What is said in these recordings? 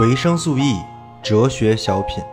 维生素 E 哲学小品。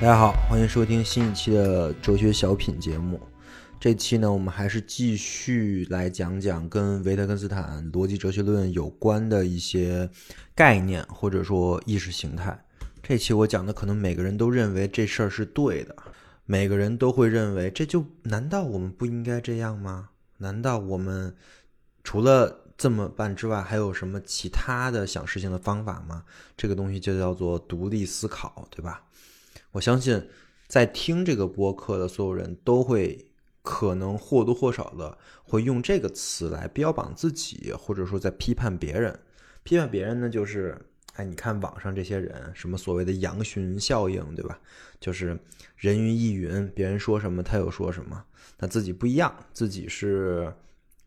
大家好，欢迎收听新一期的哲学小品节目。这期呢，我们还是继续来讲讲跟维特根斯坦逻辑哲学论有关的一些概念，或者说意识形态。这期我讲的可能每个人都认为这事儿是对的，每个人都会认为这就难道我们不应该这样吗？难道我们除了这么办之外，还有什么其他的想事情的方法吗？这个东西就叫做独立思考，对吧？我相信，在听这个播客的所有人都会可能或多或少的会用这个词来标榜自己，或者说在批判别人。批判别人呢，就是哎，你看网上这些人，什么所谓的羊群效应，对吧？就是人云亦云，别人说什么他又说什么，他自己不一样，自己是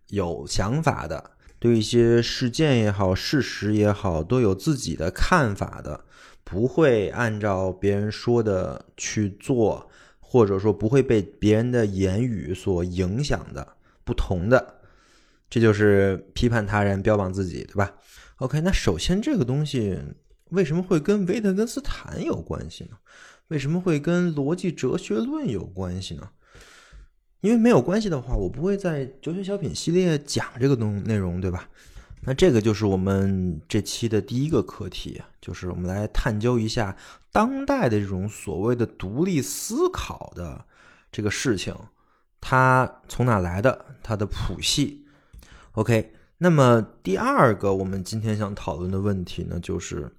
有想法的，对一些事件也好，事实也好，都有自己的看法的。不会按照别人说的去做，或者说不会被别人的言语所影响的，不同的，这就是批判他人、标榜自己，对吧？OK，那首先这个东西为什么会跟维特根斯坦有关系呢？为什么会跟逻辑哲学论有关系呢？因为没有关系的话，我不会在哲学小品系列讲这个东内容，对吧？那这个就是我们这期的第一个课题，就是我们来探究一下当代的这种所谓的独立思考的这个事情，它从哪来的？它的谱系。OK，那么第二个我们今天想讨论的问题呢，就是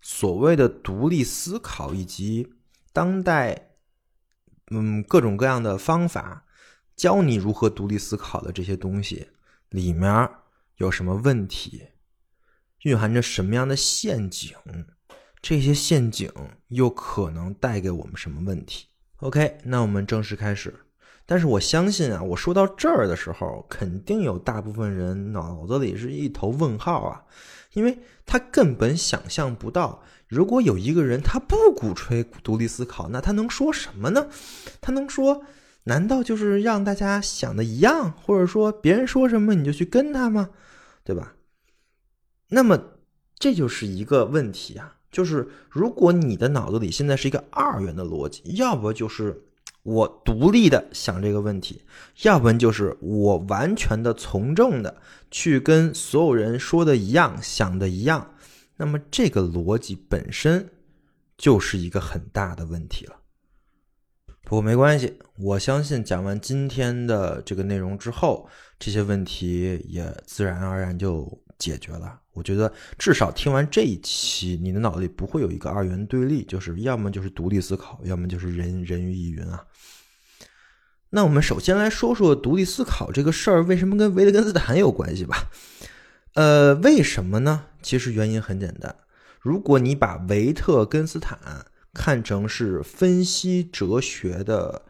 所谓的独立思考以及当代嗯各种各样的方法，教你如何独立思考的这些东西里面。有什么问题？蕴含着什么样的陷阱？这些陷阱又可能带给我们什么问题？OK，那我们正式开始。但是我相信啊，我说到这儿的时候，肯定有大部分人脑子里是一头问号啊，因为他根本想象不到，如果有一个人他不鼓吹独立思考，那他能说什么呢？他能说？难道就是让大家想的一样，或者说别人说什么你就去跟他吗？对吧？那么这就是一个问题啊，就是如果你的脑子里现在是一个二元的逻辑，要不就是我独立的想这个问题，要不然就是我完全的从众的去跟所有人说的一样，想的一样，那么这个逻辑本身就是一个很大的问题了。不过没关系，我相信讲完今天的这个内容之后，这些问题也自然而然就解决了。我觉得至少听完这一期，你的脑子里不会有一个二元对立，就是要么就是独立思考，要么就是人人云亦云啊。那我们首先来说说独立思考这个事儿为什么跟维特根斯坦有关系吧。呃，为什么呢？其实原因很简单，如果你把维特根斯坦看成是分析哲学的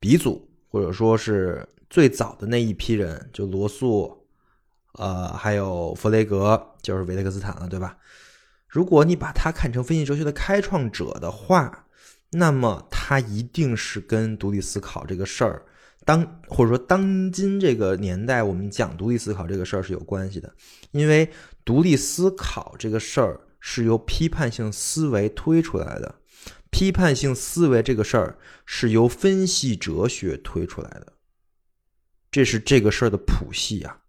鼻祖，或者说是最早的那一批人，就罗素，呃，还有弗雷格，就是维特根斯坦了，对吧？如果你把他看成分析哲学的开创者的话，那么他一定是跟独立思考这个事儿，当或者说当今这个年代，我们讲独立思考这个事儿是有关系的，因为独立思考这个事儿。是由批判性思维推出来的，批判性思维这个事儿是由分析哲学推出来的，这是这个事儿的谱系啊。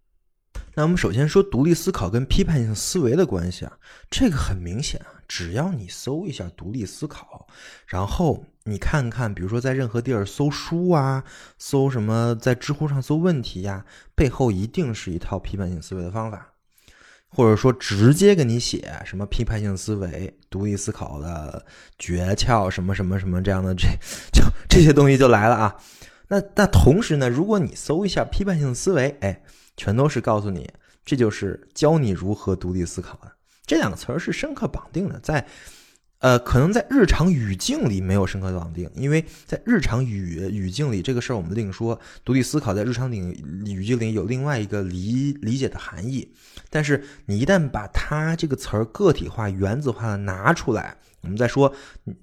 那我们首先说独立思考跟批判性思维的关系啊，这个很明显啊，只要你搜一下独立思考，然后你看看，比如说在任何地儿搜书啊，搜什么，在知乎上搜问题呀，背后一定是一套批判性思维的方法，或者说直接给你写什么批判性思维、独立思考的诀窍，什么什么什么这样的，这就这些东西就来了啊。那那同时呢，如果你搜一下批判性思维，哎。全都是告诉你，这就是教你如何独立思考的。这两个词儿是深刻绑定的，在呃，可能在日常语境里没有深刻绑定，因为在日常语语境里，这个事儿我们另说。独立思考在日常领语境里有另外一个理理解的含义，但是你一旦把它这个词儿个体化、原子化的拿出来，我们再说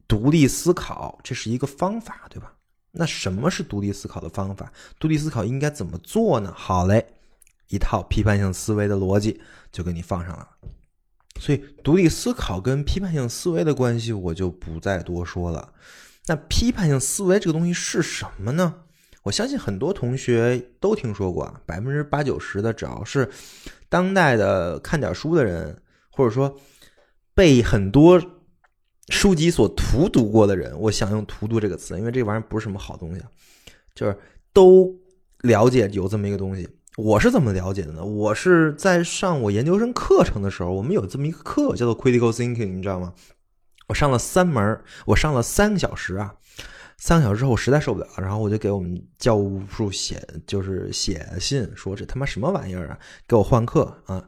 独立思考，这是一个方法，对吧？那什么是独立思考的方法？独立思考应该怎么做呢？好嘞。一套批判性思维的逻辑就给你放上了，所以独立思考跟批判性思维的关系我就不再多说了。那批判性思维这个东西是什么呢？我相信很多同学都听说过，百分之八九十的只要是当代的看点书的人，或者说被很多书籍所荼毒过的人，我想用“荼毒”这个词，因为这玩意儿不是什么好东西，就是都了解有这么一个东西。我是怎么了解的呢？我是在上我研究生课程的时候，我们有这么一个课叫做 critical thinking，你知道吗？我上了三门，我上了三个小时啊。三个小时之后，我实在受不了，然后我就给我们教务处写，就是写信说这他妈什么玩意儿啊，给我换课啊。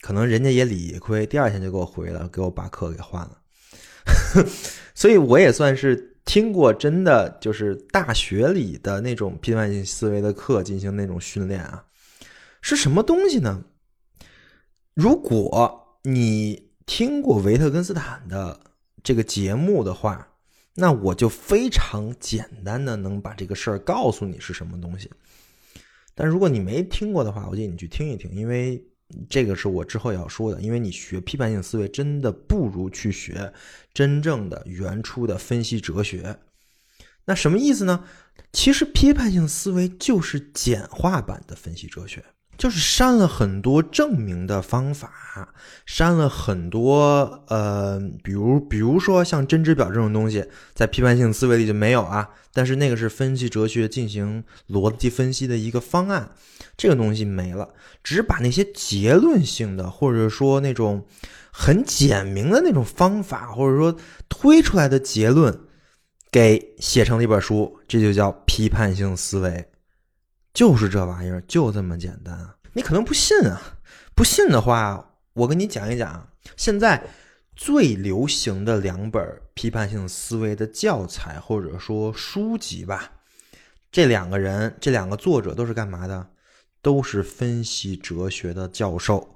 可能人家也理亏，第二天就给我回了，给我把课给换了。所以我也算是听过真的，就是大学里的那种批判性思维的课进行那种训练啊。是什么东西呢？如果你听过维特根斯坦的这个节目的话，那我就非常简单的能把这个事儿告诉你是什么东西。但如果你没听过的话，我建议你去听一听，因为这个是我之后要说的。因为你学批判性思维真的不如去学真正的原初的分析哲学。那什么意思呢？其实批判性思维就是简化版的分析哲学。就是删了很多证明的方法，删了很多呃，比如比如说像真值表这种东西，在批判性思维里就没有啊。但是那个是分析哲学进行逻辑分析的一个方案，这个东西没了，只把那些结论性的或者说那种很简明的那种方法，或者说推出来的结论，给写成了一本书，这就叫批判性思维。就是这玩意儿，就这么简单啊！你可能不信啊，不信的话，我跟你讲一讲，现在最流行的两本批判性思维的教材或者说书籍吧。这两个人，这两个作者都是干嘛的？都是分析哲学的教授。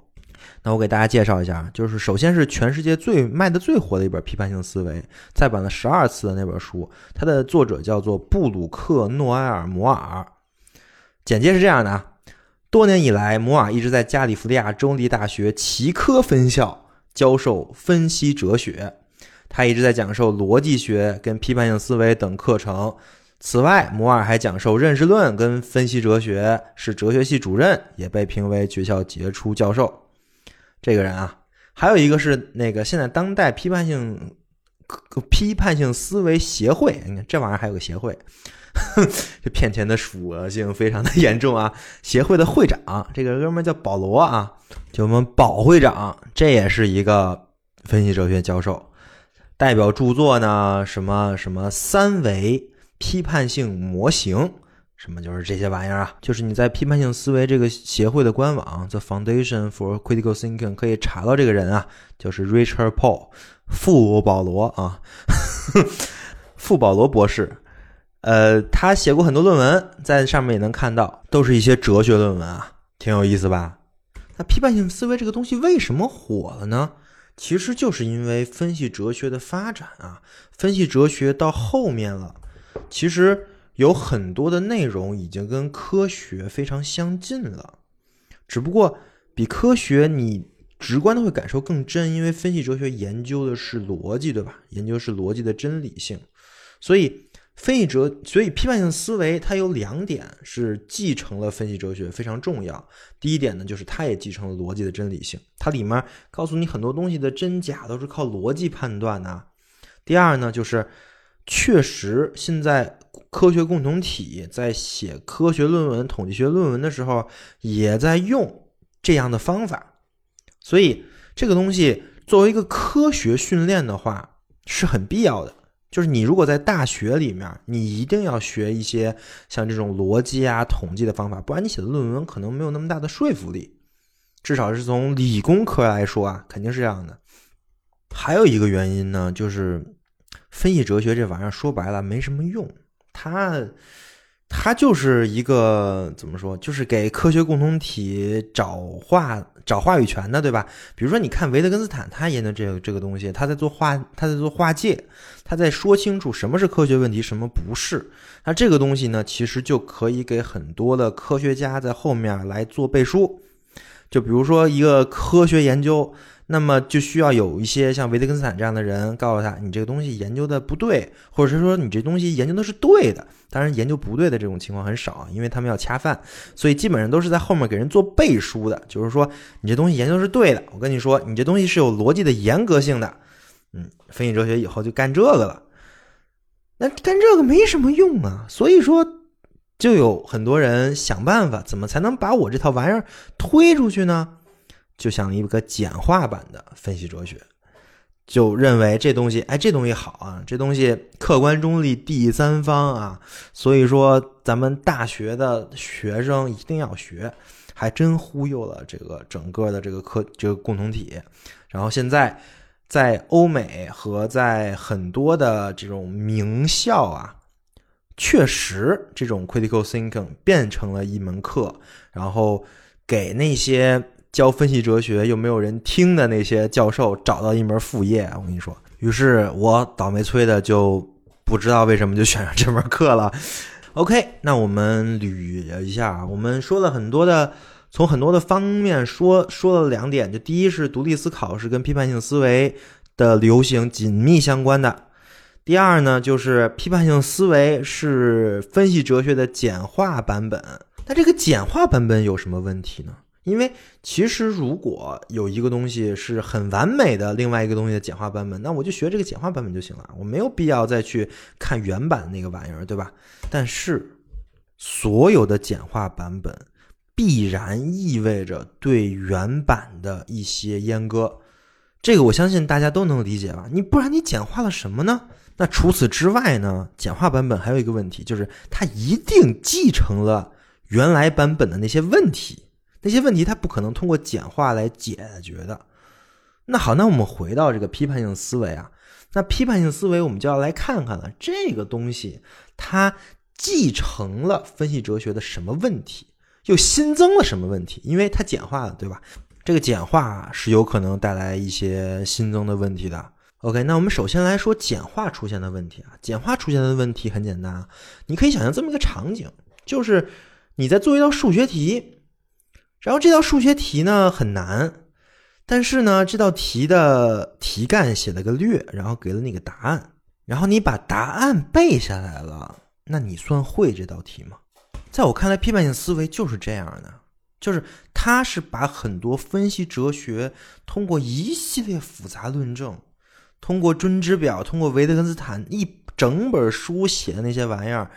那我给大家介绍一下，就是首先是全世界最卖的最火的一本批判性思维，再版了十二次的那本书，它的作者叫做布鲁克诺埃尔摩尔。简介是这样的啊，多年以来，摩尔一直在加利福尼亚州立大学奇科分校教授分析哲学，他一直在讲授逻辑学跟批判性思维等课程。此外，摩尔还讲授认识论跟分析哲学，是哲学系主任，也被评为学校杰出教授。这个人啊，还有一个是那个现在当代批判性批判性思维协会，你看这玩意儿还有个协会。这骗钱的属性非常的严重啊！协会的会长，这个哥们叫保罗啊，就我们保会长，这也是一个分析哲学教授，代表著作呢，什么什么三维批判性模型，什么就是这些玩意儿啊，就是你在批判性思维这个协会的官网，The Foundation for Critical Thinking 可以查到这个人啊，就是 Richard Paul，富保罗啊，富保罗博士。呃，他写过很多论文，在上面也能看到，都是一些哲学论文啊，挺有意思吧？那批判性思维这个东西为什么火了呢？其实就是因为分析哲学的发展啊，分析哲学到后面了，其实有很多的内容已经跟科学非常相近了，只不过比科学你直观的会感受更真，因为分析哲学研究的是逻辑，对吧？研究是逻辑的真理性，所以。分析哲，所以批判性思维它有两点是继承了分析哲学非常重要。第一点呢，就是它也继承了逻辑的真理性，它里面告诉你很多东西的真假都是靠逻辑判断的。第二呢，就是确实现在科学共同体在写科学论文、统计学论文的时候，也在用这样的方法，所以这个东西作为一个科学训练的话是很必要的。就是你如果在大学里面，你一定要学一些像这种逻辑啊、统计的方法，不然你写的论文可能没有那么大的说服力。至少是从理工科来说啊，肯定是这样的。还有一个原因呢，就是分析哲学这玩意儿说白了没什么用，它它就是一个怎么说，就是给科学共同体找话找话语权的，对吧？比如说，你看维特根斯坦，他研究这个这个东西，他在做划，他在做划界，他在说清楚什么是科学问题，什么不是。那这个东西呢，其实就可以给很多的科学家在后面来做背书。就比如说一个科学研究，那么就需要有一些像维特根斯坦这样的人告诉他，你这个东西研究的不对，或者是说你这东西研究的是对的。当然，研究不对的这种情况很少，因为他们要恰饭，所以基本上都是在后面给人做背书的。就是说，你这东西研究是对的，我跟你说，你这东西是有逻辑的严格性的。嗯，分析哲学以后就干这个了，那干这个没什么用啊。所以说，就有很多人想办法，怎么才能把我这套玩意儿推出去呢？就像一个简化版的分析哲学。就认为这东西，哎，这东西好啊，这东西客观中立第三方啊，所以说咱们大学的学生一定要学，还真忽悠了这个整个的这个科这个共同体。然后现在在欧美和在很多的这种名校啊，确实这种 critical thinking 变成了一门课，然后给那些。教分析哲学又没有人听的那些教授找到一门副业，我跟你说，于是我倒霉催的就不知道为什么就选上这门课了。OK，那我们捋一下，我们说了很多的，从很多的方面说说了两点，就第一是独立思考是跟批判性思维的流行紧密相关的，第二呢就是批判性思维是分析哲学的简化版本，那这个简化版本有什么问题呢？因为其实如果有一个东西是很完美的，另外一个东西的简化版本，那我就学这个简化版本就行了，我没有必要再去看原版那个玩意儿，对吧？但是所有的简化版本必然意味着对原版的一些阉割，这个我相信大家都能理解吧？你不然你简化了什么呢？那除此之外呢？简化版本还有一个问题，就是它一定继承了原来版本的那些问题。那些问题它不可能通过简化来解决的。那好，那我们回到这个批判性思维啊，那批判性思维我们就要来看看了，这个东西它继承了分析哲学的什么问题，又新增了什么问题？因为它简化了，对吧？这个简化是有可能带来一些新增的问题的。OK，那我们首先来说简化出现的问题啊，简化出现的问题很简单啊，你可以想象这么一个场景，就是你在做一道数学题。然后这道数学题呢很难，但是呢这道题的题干写了个略，然后给了你个答案，然后你把答案背下来了，那你算会这道题吗？在我看来，批判性思维就是这样的，就是它是把很多分析哲学通过一系列复杂论证，通过谆之表，通过维特根斯坦一整本书写的那些玩意儿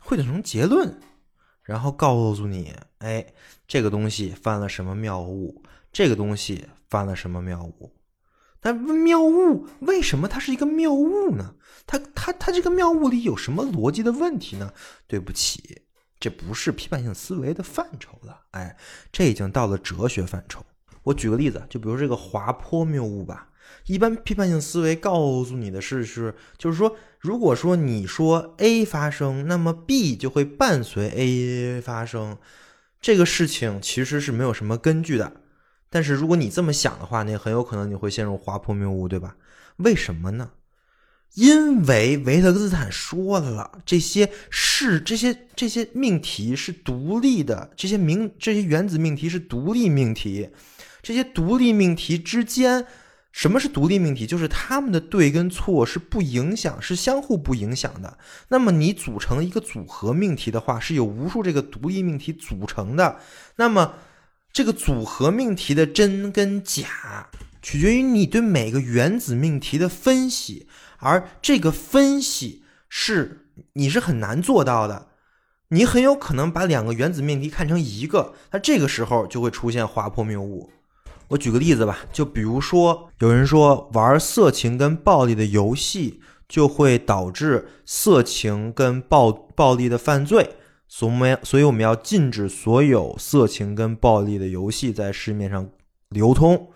汇总成结论。然后告诉你，哎，这个东西犯了什么谬误？这个东西犯了什么谬误？但谬误为什么它是一个谬误呢？它它它这个谬误里有什么逻辑的问题呢？对不起，这不是批判性思维的范畴了，哎，这已经到了哲学范畴。我举个例子，就比如这个滑坡谬误吧。一般批判性思维告诉你的是，是就是说，如果说你说 A 发生，那么 B 就会伴随 A 发生，这个事情其实是没有什么根据的。但是如果你这么想的话，那很有可能你会陷入滑坡谬误，对吧？为什么呢？因为维特根斯坦说了，这些是这些这些命题是独立的，这些名这些原子命题是独立命题，这些独立命题之间。什么是独立命题？就是他们的对跟错是不影响，是相互不影响的。那么你组成一个组合命题的话，是有无数这个独立命题组成的。那么这个组合命题的真跟假，取决于你对每个原子命题的分析，而这个分析是你是很难做到的。你很有可能把两个原子命题看成一个，那这个时候就会出现划破谬误。我举个例子吧，就比如说，有人说玩色情跟暴力的游戏就会导致色情跟暴暴力的犯罪，所以所以我们要禁止所有色情跟暴力的游戏在市面上流通。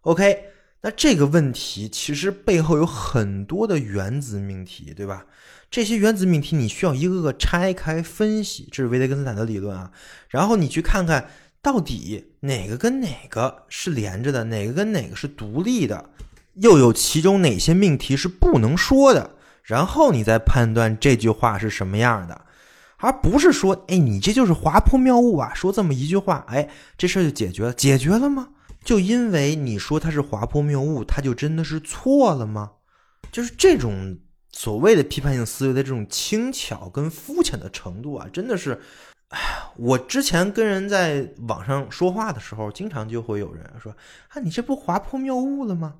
OK，那这个问题其实背后有很多的原子命题，对吧？这些原子命题你需要一个个拆开分析，这是维特根斯坦的理论啊。然后你去看看。到底哪个跟哪个是连着的，哪个跟哪个是独立的，又有其中哪些命题是不能说的？然后你再判断这句话是什么样的，而不是说，哎，你这就是划破谬误啊！说这么一句话，哎，这事儿就解决了？解决了吗？就因为你说它是划破谬误，它就真的是错了吗？就是这种所谓的批判性思维的这种轻巧跟肤浅的程度啊，真的是。哎呀，我之前跟人在网上说话的时候，经常就会有人说：“啊，你这不划破谬误了吗？”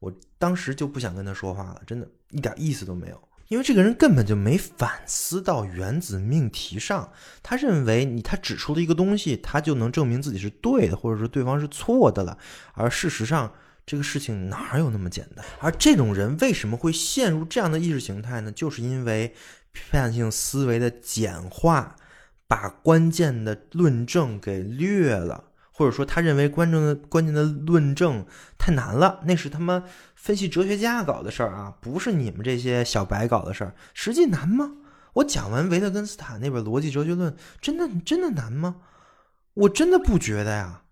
我当时就不想跟他说话了，真的一点意思都没有。因为这个人根本就没反思到原子命题上，他认为你他指出了一个东西，他就能证明自己是对的，或者说对方是错的了。而事实上，这个事情哪有那么简单？而这种人为什么会陷入这样的意识形态呢？就是因为批判性思维的简化。把关键的论证给略了，或者说他认为关键的关键的论证太难了，那是他妈分析哲学家搞的事儿啊，不是你们这些小白搞的事儿。实际难吗？我讲完维特根斯坦那本《逻辑哲学论》，真的真的难吗？我真的不觉得呀。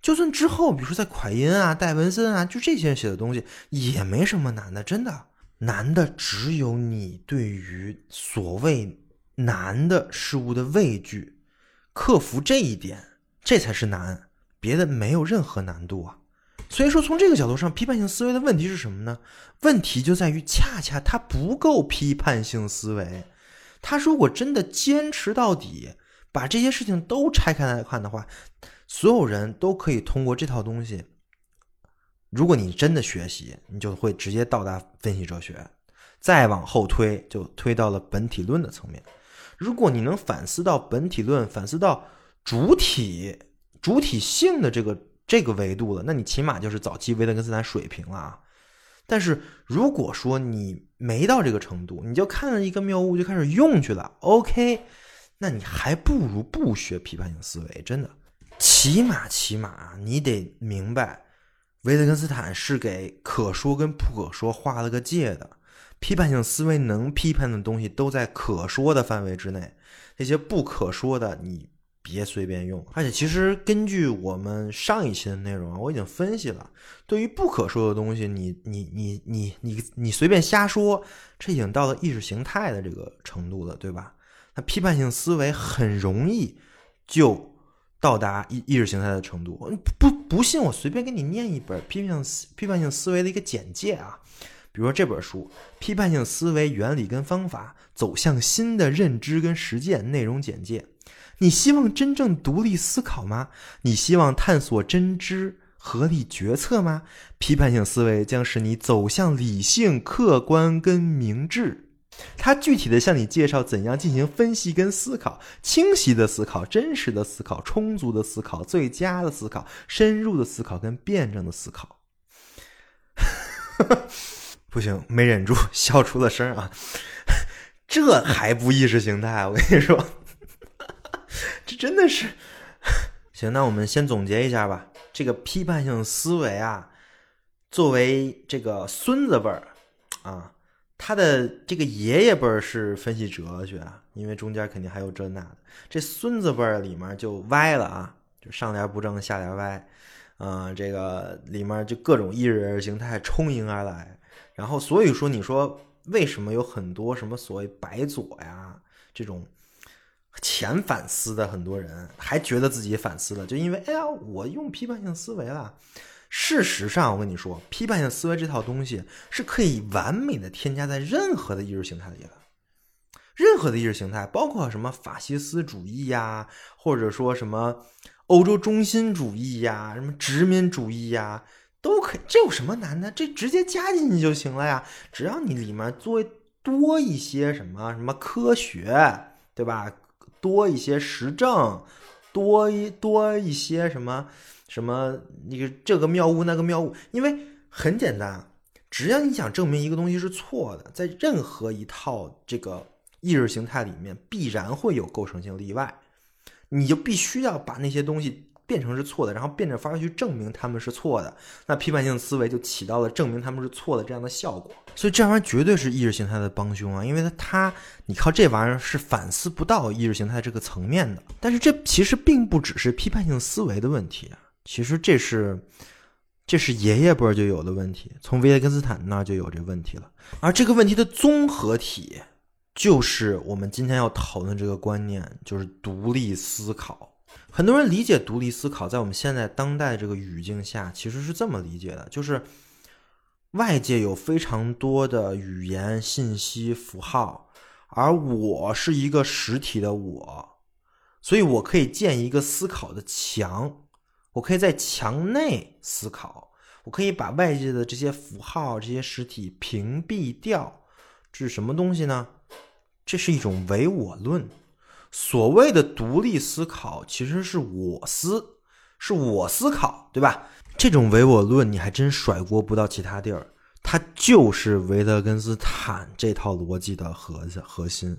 就算之后，比如说在蒯因啊、戴文森啊，就这些人写的东西，也没什么难的。真的难的只有你对于所谓。难的事物的畏惧，克服这一点，这才是难，别的没有任何难度啊。所以说，从这个角度上，批判性思维的问题是什么呢？问题就在于，恰恰它不够批判性思维。他如果真的坚持到底，把这些事情都拆开来看的话，所有人都可以通过这套东西。如果你真的学习，你就会直接到达分析哲学，再往后推，就推到了本体论的层面。如果你能反思到本体论，反思到主体主体性的这个这个维度了，那你起码就是早期维特根斯坦水平了啊。但是如果说你没到这个程度，你就看了一个谬误就开始用去了，OK，那你还不如不学批判性思维，真的。起码起码你得明白，维特根斯坦是给可说跟不可说画了个界的。批判性思维能批判的东西都在可说的范围之内，那些不可说的你别随便用。而且，其实根据我们上一期的内容啊，我已经分析了，对于不可说的东西，你你你你你你随便瞎说，这已经到了意识形态的这个程度了，对吧？那批判性思维很容易就到达意意识形态的程度。不不信，我随便给你念一本批判性批判性思维的一个简介啊。比如说这本书《批判性思维原理跟方法：走向新的认知跟实践》内容简介。你希望真正独立思考吗？你希望探索真知、合理决策吗？批判性思维将使你走向理性、客观跟明智。它具体的向你介绍怎样进行分析跟思考：清晰的思考、真实的思考、充足的思考、最佳的思考、深入的思考跟辩证的思考。不行，没忍住笑出了声啊！这还不意识形态？我跟你说，这真的是行。那我们先总结一下吧。这个批判性思维啊，作为这个孙子辈儿啊，他的这个爷爷辈儿是分析哲学啊，因为中间肯定还有这那的。这孙子辈儿里面就歪了啊，就上联不正下联歪，嗯，这个里面就各种意识形态充盈而来。然后，所以说，你说为什么有很多什么所谓白左呀这种浅反思的很多人，还觉得自己反思了，就因为哎呀，我用批判性思维了。事实上，我跟你说，批判性思维这套东西是可以完美的添加在任何的意识形态里的。任何的意识形态，包括什么法西斯主义呀，或者说什么欧洲中心主义呀，什么殖民主义呀，都可以。这有什么难的？这直接加进去就行了呀。只要你里面做多一些什么什么科学，对吧？多一些实证，多一多一些什么什么那个这个谬误那个谬误，因为很简单，只要你想证明一个东西是错的，在任何一套这个。意识形态里面必然会有构成性例外，你就必须要把那些东西变成是错的，然后变着法儿去证明他们是错的。那批判性思维就起到了证明他们是错的这样的效果。所以这玩意儿绝对是意识形态的帮凶啊！因为它它你靠这玩意儿是反思不到意识形态这个层面的。但是这其实并不只是批判性思维的问题啊，其实这是这是爷爷辈就有的问题，从维特根斯坦那就有这问题了。而这个问题的综合体。就是我们今天要讨论这个观念，就是独立思考。很多人理解独立思考，在我们现在当代这个语境下，其实是这么理解的：就是外界有非常多的语言、信息、符号，而我是一个实体的我，所以我可以建一个思考的墙，我可以在墙内思考，我可以把外界的这些符号、这些实体屏蔽掉。这是什么东西呢？这是一种唯我论，所谓的独立思考其实是我思，是我思考，对吧？这种唯我论你还真甩锅不到其他地儿，它就是维特根斯坦这套逻辑的核核心。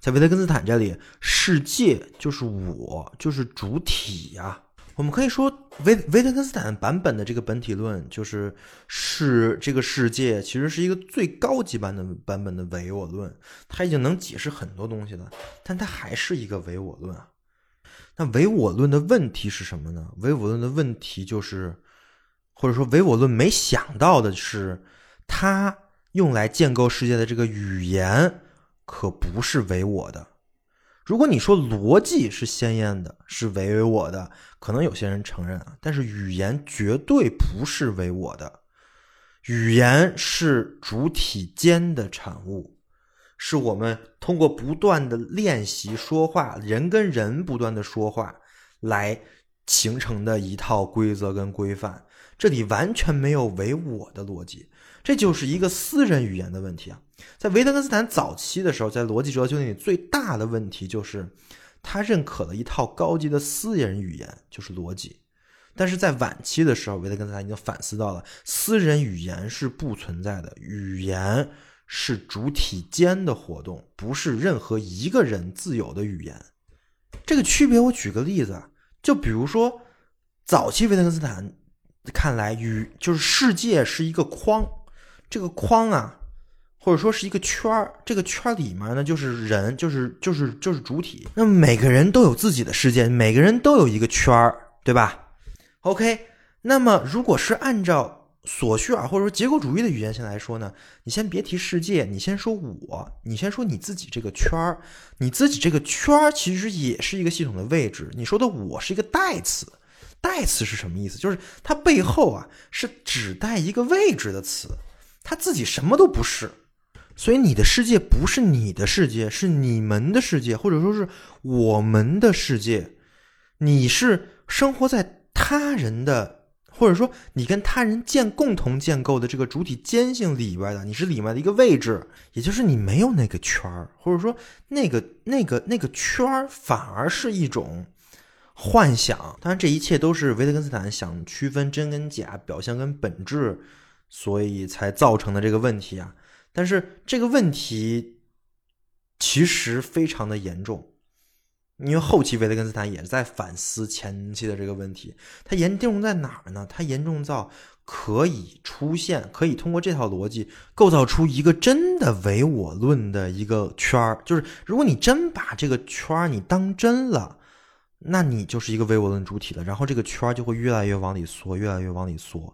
在维特根斯坦这里，世界就是我，就是主体呀。我们可以说，维维特根斯坦版本的这个本体论，就是是这个世界其实是一个最高级版的版本的唯我论，它已经能解释很多东西了，但它还是一个唯我论啊。那唯我论的问题是什么呢？唯我论的问题就是，或者说唯我论没想到的是，它用来建构世界的这个语言可不是唯我的。如果你说逻辑是鲜艳的，是唯我的，可能有些人承认啊，但是语言绝对不是唯我的，语言是主体间的产物，是我们通过不断的练习说话，人跟人不断的说话来形成的一套规则跟规范，这里完全没有唯我的逻辑。这就是一个私人语言的问题啊！在维特根斯坦早期的时候，在逻辑哲学里最大的问题就是，他认可了一套高级的私人语言，就是逻辑。但是在晚期的时候，维特根斯坦已经反思到了，私人语言是不存在的，语言是主体间的活动，不是任何一个人自有的语言。这个区别，我举个例子啊，就比如说，早期维特根斯坦看来，语就是世界是一个框。这个框啊，或者说是一个圈儿，这个圈儿里面呢，就是人，就是就是就是主体。那么每个人都有自己的世界，每个人都有一个圈儿，对吧？OK，那么如果是按照索绪尔或者说结构主义的语言先来说呢，你先别提世界，你先说我，你先说你自己这个圈儿，你自己这个圈儿其实也是一个系统的位置。你说的我是一个代词，代词是什么意思？就是它背后啊是指代一个位置的词。他自己什么都不是，所以你的世界不是你的世界，是你们的世界，或者说是我们的世界。你是生活在他人的，或者说你跟他人建共同建构的这个主体间性里边的，你是里面的一个位置，也就是你没有那个圈儿，或者说那个那个那个圈儿反而是一种幻想。当然，这一切都是维特根斯坦想区分真跟假，表象跟本质。所以才造成的这个问题啊，但是这个问题其实非常的严重，因为后期维特根斯坦也是在反思前期的这个问题。它严重在哪儿呢？它严重到可以出现，可以通过这套逻辑构造出一个真的唯我论的一个圈儿。就是如果你真把这个圈儿你当真了，那你就是一个唯我论主体了。然后这个圈儿就会越来越往里缩，越来越往里缩。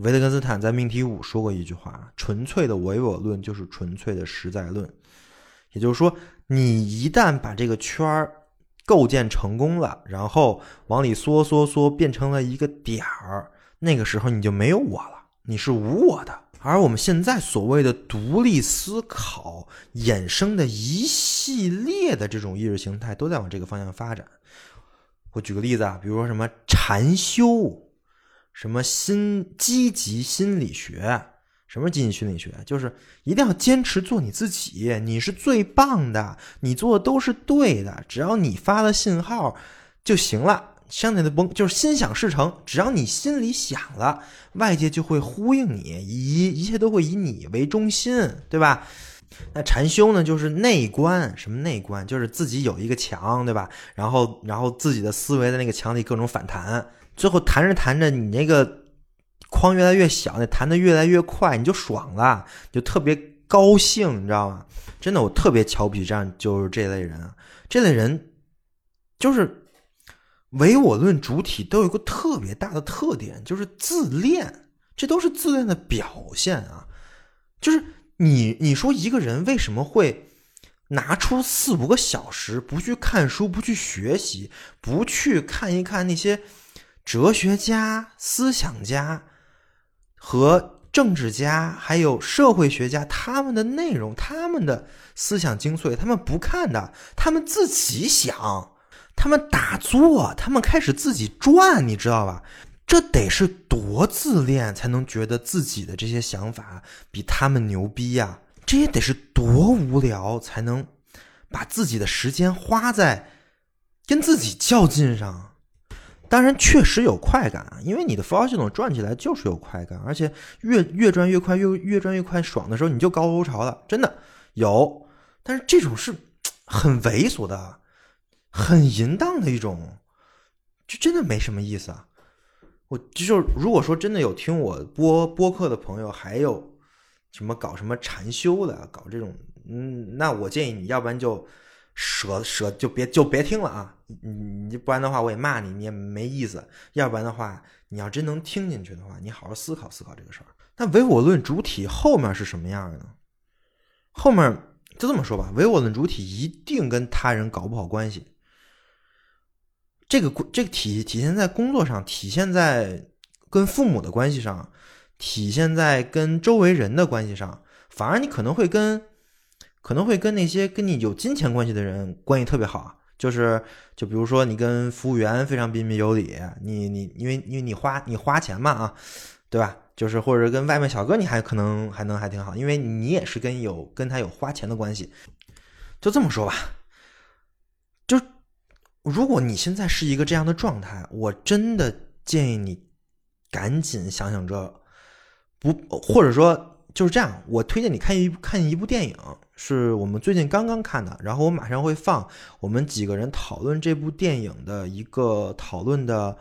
维特根斯坦在命题五说过一句话：“纯粹的唯我论就是纯粹的实在论。”也就是说，你一旦把这个圈儿构建成功了，然后往里缩缩缩，变成了一个点儿，那个时候你就没有我了，你是无我的。而我们现在所谓的独立思考衍生的一系列的这种意识形态，都在往这个方向发展。我举个例子啊，比如说什么禅修，什么心积极心理学，什么积极心理学，就是一定要坚持做你自己，你是最棒的，你做的都是对的，只要你发了信号就行了。相对的崩就是心想事成，只要你心里想了，外界就会呼应你，一一切都会以你为中心，对吧？那禅修呢，就是内观，什么内观？就是自己有一个墙，对吧？然后，然后自己的思维在那个墙里各种反弹，最后弹着弹着，你那个框越来越小，那弹的越来越快，你就爽了，就特别高兴，你知道吗？真的，我特别瞧不起这样就是这类人，这类人就是。唯我论主体都有一个特别大的特点，就是自恋，这都是自恋的表现啊。就是你，你说一个人为什么会拿出四五个小时不去看书、不去学习、不去看一看那些哲学家、思想家和政治家，还有社会学家他们的内容、他们的思想精髓，他们不看的，他们自己想。他们打坐，他们开始自己转，你知道吧？这得是多自恋才能觉得自己的这些想法比他们牛逼呀？这也得是多无聊才能把自己的时间花在跟自己较劲上？当然，确实有快感啊，因为你的符号系统转起来就是有快感，而且越越转越快，越越转越快，爽的时候你就高高潮了，真的有。但是这种是很猥琐的。很淫荡的一种，就真的没什么意思啊！我就如果说真的有听我播播客的朋友，还有什么搞什么禅修的，搞这种，嗯，那我建议你要不然就舍舍就别就别听了啊！你你不然的话我也骂你，你也没意思。要不然的话，你要真能听进去的话，你好好思考思考这个事儿。那唯我论主体后面是什么样的呢？后面就这么说吧，唯我论主体一定跟他人搞不好关系。这个这个体体现在工作上，体现在跟父母的关系上，体现在跟周围人的关系上。反而你可能会跟，可能会跟那些跟你有金钱关系的人关系特别好。就是，就比如说你跟服务员非常彬彬有礼，你你因为因为你花你花钱嘛啊，对吧？就是或者跟外卖小哥你还可能还能还挺好，因为你也是跟有跟他有花钱的关系。就这么说吧。就如果你现在是一个这样的状态，我真的建议你赶紧想想这不，或者说就是这样。我推荐你看一看一部电影，是我们最近刚刚看的，然后我马上会放我们几个人讨论这部电影的一个讨论的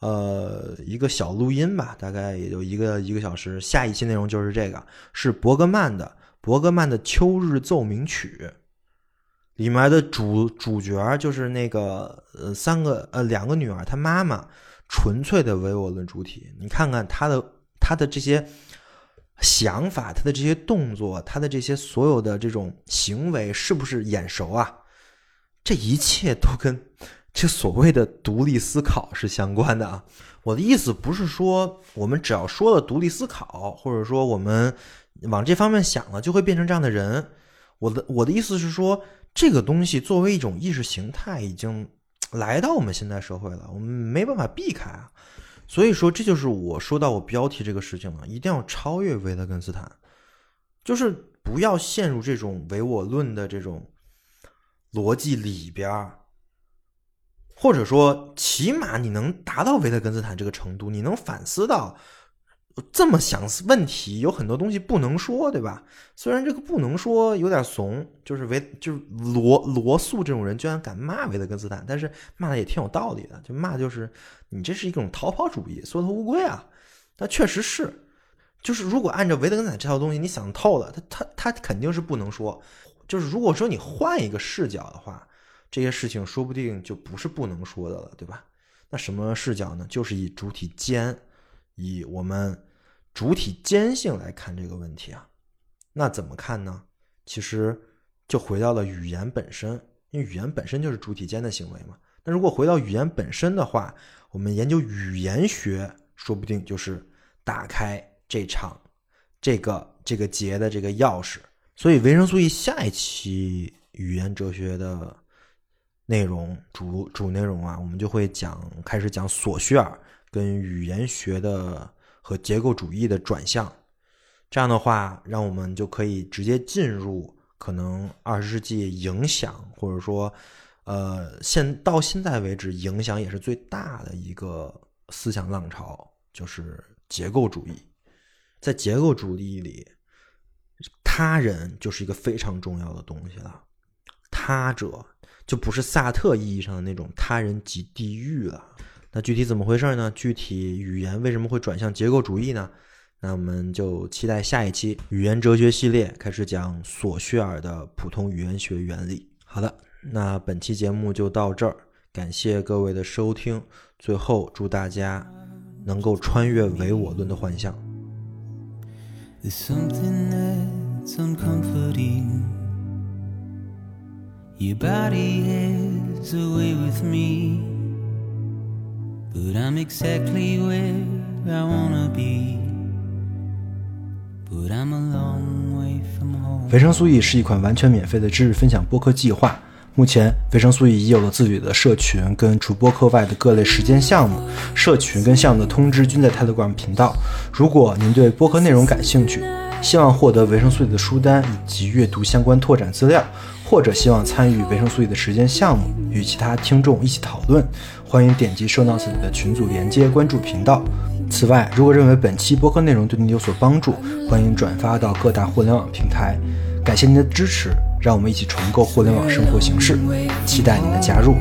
呃一个小录音吧，大概也就一个一个小时。下一期内容就是这个，是伯格曼的伯格曼的《秋日奏鸣曲》。里面的主主角就是那个呃三个呃两个女儿，她妈妈纯粹的唯我论主体。你看看她的她的这些想法，他的这些动作，他的这些所有的这种行为，是不是眼熟啊？这一切都跟这所谓的独立思考是相关的啊！我的意思不是说我们只要说了独立思考，或者说我们往这方面想了，就会变成这样的人。我的我的意思是说。这个东西作为一种意识形态，已经来到我们现代社会了，我们没办法避开啊。所以说，这就是我说到我标题这个事情了，一定要超越维特根斯坦，就是不要陷入这种唯我论的这种逻辑里边或者说，起码你能达到维特根斯坦这个程度，你能反思到。这么想问题，有很多东西不能说，对吧？虽然这个不能说有点怂，就是维就是罗罗素这种人居然敢骂维特根斯坦，但是骂的也挺有道理的，就骂就是你这是一种逃跑主义，缩头乌龟啊！那确实是，就是如果按照维特根斯坦这套东西，你想透了，他他他肯定是不能说。就是如果说你换一个视角的话，这些事情说不定就不是不能说的了，对吧？那什么视角呢？就是以主体间。以我们主体间性来看这个问题啊，那怎么看呢？其实就回到了语言本身，因为语言本身就是主体间的行为嘛。那如果回到语言本身的话，我们研究语言学说不定就是打开这场这个这个节的这个钥匙。所以维生素 E 下一期语言哲学的内容主主内容啊，我们就会讲开始讲索绪尔跟语言学的和结构主义的转向。这样的话，让我们就可以直接进入可能二十世纪影响，或者说，呃，现到现在为止影响也是最大的一个思想浪潮，就是结构主义。在结构主义里，他人就是一个非常重要的东西了。他者就不是萨特意义上的那种他人即地狱了。那具体怎么回事呢？具体语言为什么会转向结构主义呢？那我们就期待下一期语言哲学系列开始讲索绪尔的普通语言学原理。好的，那本期节目就到这儿，感谢各位的收听。最后，祝大家能够穿越唯我论的幻象。You body has a way with me, but I'm exactly where I wanna be. But I'm a long way from home. 维生素 E 是一款完全免费的知识分享播客计划。目前，维生素 E 已有了自己的社群跟除播客外的各类实践项目。社群跟项目的通知均在 Telegram 频道。如果您对播客内容感兴趣，希望获得维生素 E 的书单以及阅读相关拓展资料，或者希望参与维生素 E 的实践项目，与其他听众一起讨论，欢迎点击收到自己的群组连接，关注频道。此外，如果认为本期播客内容对您有所帮助，欢迎转发到各大互联网平台。感谢您的支持，让我们一起重构互联网生活形式，期待您的加入。